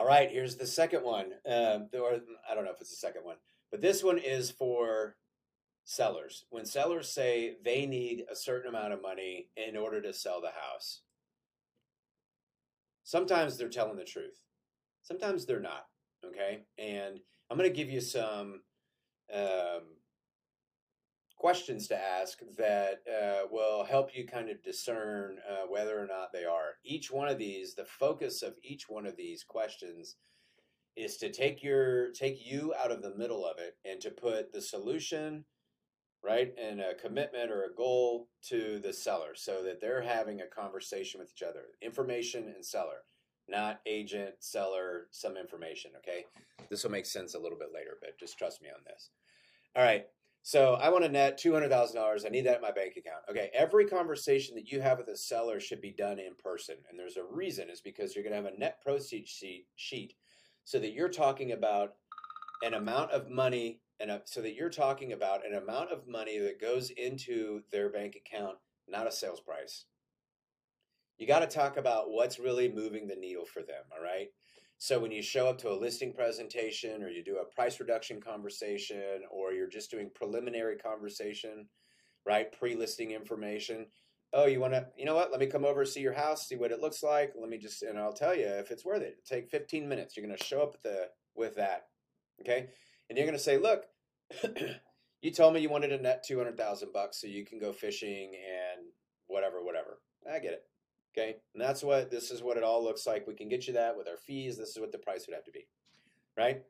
All right, here's the second one. Um, or I don't know if it's the second one, but this one is for sellers. When sellers say they need a certain amount of money in order to sell the house, sometimes they're telling the truth, sometimes they're not. Okay, and I'm going to give you some um, questions to ask that uh, will help you kind of discern uh, whether or not they are. Each one of these, the focus of each one of these questions is to take your take you out of the middle of it and to put the solution right and a commitment or a goal to the seller so that they're having a conversation with each other. Information and seller not agent seller some information okay? This will make sense a little bit later but just trust me on this. All right so I want to net two hundred thousand dollars. I need that in my bank account. Okay, every conversation that you have with a seller should be done in person, and there's a reason. Is because you're going to have a net proceeds sheet, so that you're talking about an amount of money, and a, so that you're talking about an amount of money that goes into their bank account, not a sales price. You got to talk about what's really moving the needle for them. All right. So when you show up to a listing presentation or you do a price reduction conversation or you're just doing preliminary conversation, right? Pre-listing information. Oh, you want to, you know what? Let me come over, see your house, see what it looks like. Let me just, and I'll tell you if it's worth it. Take 15 minutes. You're going to show up with the, with that. Okay. And you're going to say, look, you told me you wanted a net 200,000 bucks so you can go fishing and whatever, whatever. I get it. Okay, and that's what this is what it all looks like. We can get you that with our fees. This is what the price would have to be, right?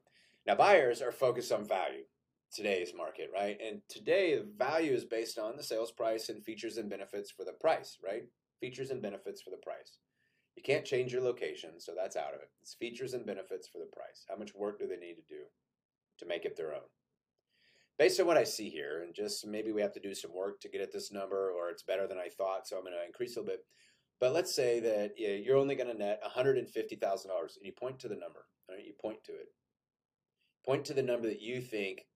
Now buyers are focused on value today's market, right? And today the value is based on the sales price and features and benefits for the price, right? Features and benefits for the price. You can't change your location, so that's out of it. It's features and benefits for the price. How much work do they need to do to make it their own? Based on what I see here, and just maybe we have to do some work to get at this number, or it's better than I thought, so I'm going to increase a little bit. But let's say that you're only going to net $150,000 and you point to the number, right? You point to it. Point to the number that you think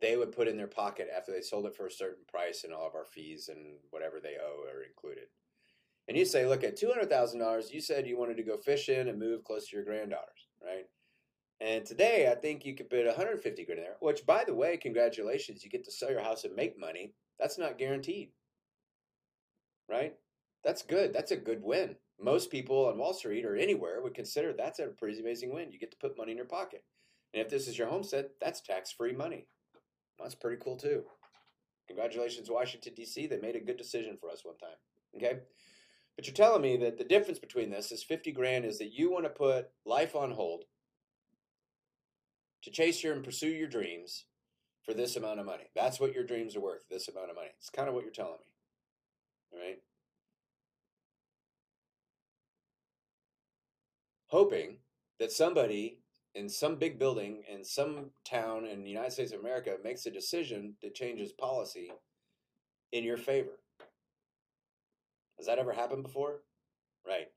they would put in their pocket after they sold it for a certain price and all of our fees and whatever they owe are included. And you say, look, at $200,000, you said you wanted to go fishing and move close to your granddaughters, right? And today, I think you could put 150 grand there, which, by the way, congratulations, you get to sell your house and make money. That's not guaranteed, right? That's good. That's a good win. Most people on Wall Street or anywhere would consider that's a pretty amazing win. You get to put money in your pocket. And if this is your homestead, that's tax free money. That's pretty cool too. Congratulations, Washington, D.C. They made a good decision for us one time. Okay? But you're telling me that the difference between this is 50 grand is that you want to put life on hold to chase your and pursue your dreams for this amount of money. That's what your dreams are worth, this amount of money. It's kind of what you're telling me. All right? Hoping that somebody in some big building in some town in the United States of America makes a decision that changes policy in your favor. Has that ever happened before? Right.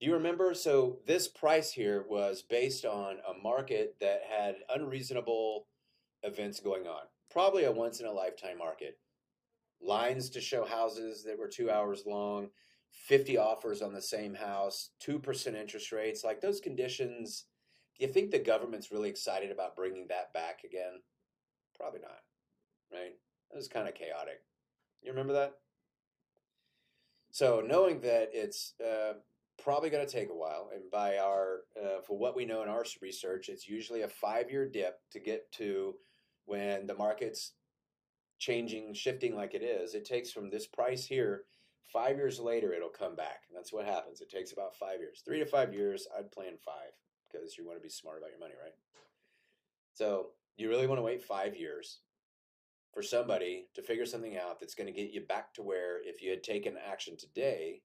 Do you remember? So, this price here was based on a market that had unreasonable events going on. Probably a once in a lifetime market. Lines to show houses that were two hours long, 50 offers on the same house, 2% interest rates, like those conditions. Do you think the government's really excited about bringing that back again? Probably not, right? It was kind of chaotic. You remember that? So, knowing that it's uh, probably going to take a while, and by our, uh, for what we know in our research, it's usually a five year dip to get to when the market's changing, shifting like it is. It takes from this price here Five years later, it'll come back. And that's what happens. It takes about five years. Three to five years, I'd plan five because you want to be smart about your money, right? So you really want to wait five years for somebody to figure something out that's going to get you back to where if you had taken action today,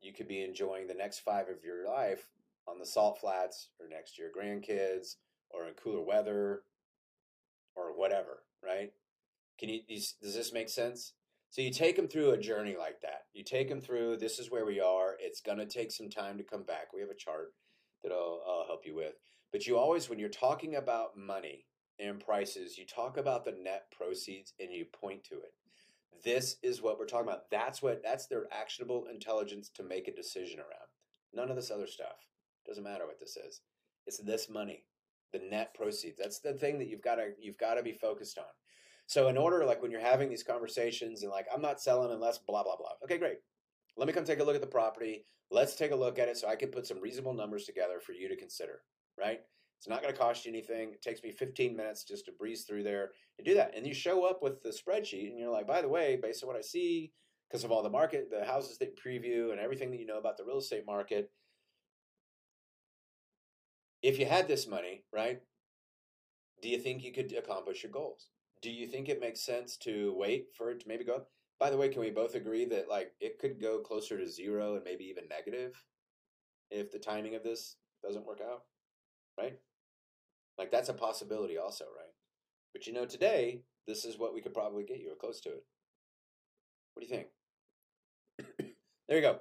you could be enjoying the next five of your life on the salt flats or next to your grandkids or in cooler weather or whatever, right? Can you, does this make sense? So you take them through a journey like that. You take them through, this is where we are. It's going to take some time to come back. We have a chart that I'll, I'll help you with. But you always, when you're talking about money and prices, you talk about the net proceeds and you point to it. This is what we're talking about. That's what that's their actionable intelligence to make a decision around. None of this other stuff. Doesn't matter what this is. It's this money, the net proceeds. That's the thing that you've got to you've got to be focused on. So in order, like when you're having these conversations and like I'm not selling unless blah blah blah. Okay, great. Let me come take a look at the property. Let's take a look at it so I can put some reasonable numbers together for you to consider. Right? It's not going to cost you anything. It takes me 15 minutes just to breeze through there and do that. And you show up with the spreadsheet and you're like, by the way, based on what I see, because of all the market, the houses that preview and everything that you know about the real estate market, if you had this money, right, do you think you could accomplish your goals? Do you think it makes sense to wait for it to maybe go up? By the way, can we both agree that like it could go closer to zero and maybe even negative if the timing of this doesn't work out, right? Like that's a possibility also, right? But you know, today this is what we could probably get you or close to it. What do you think? there you go.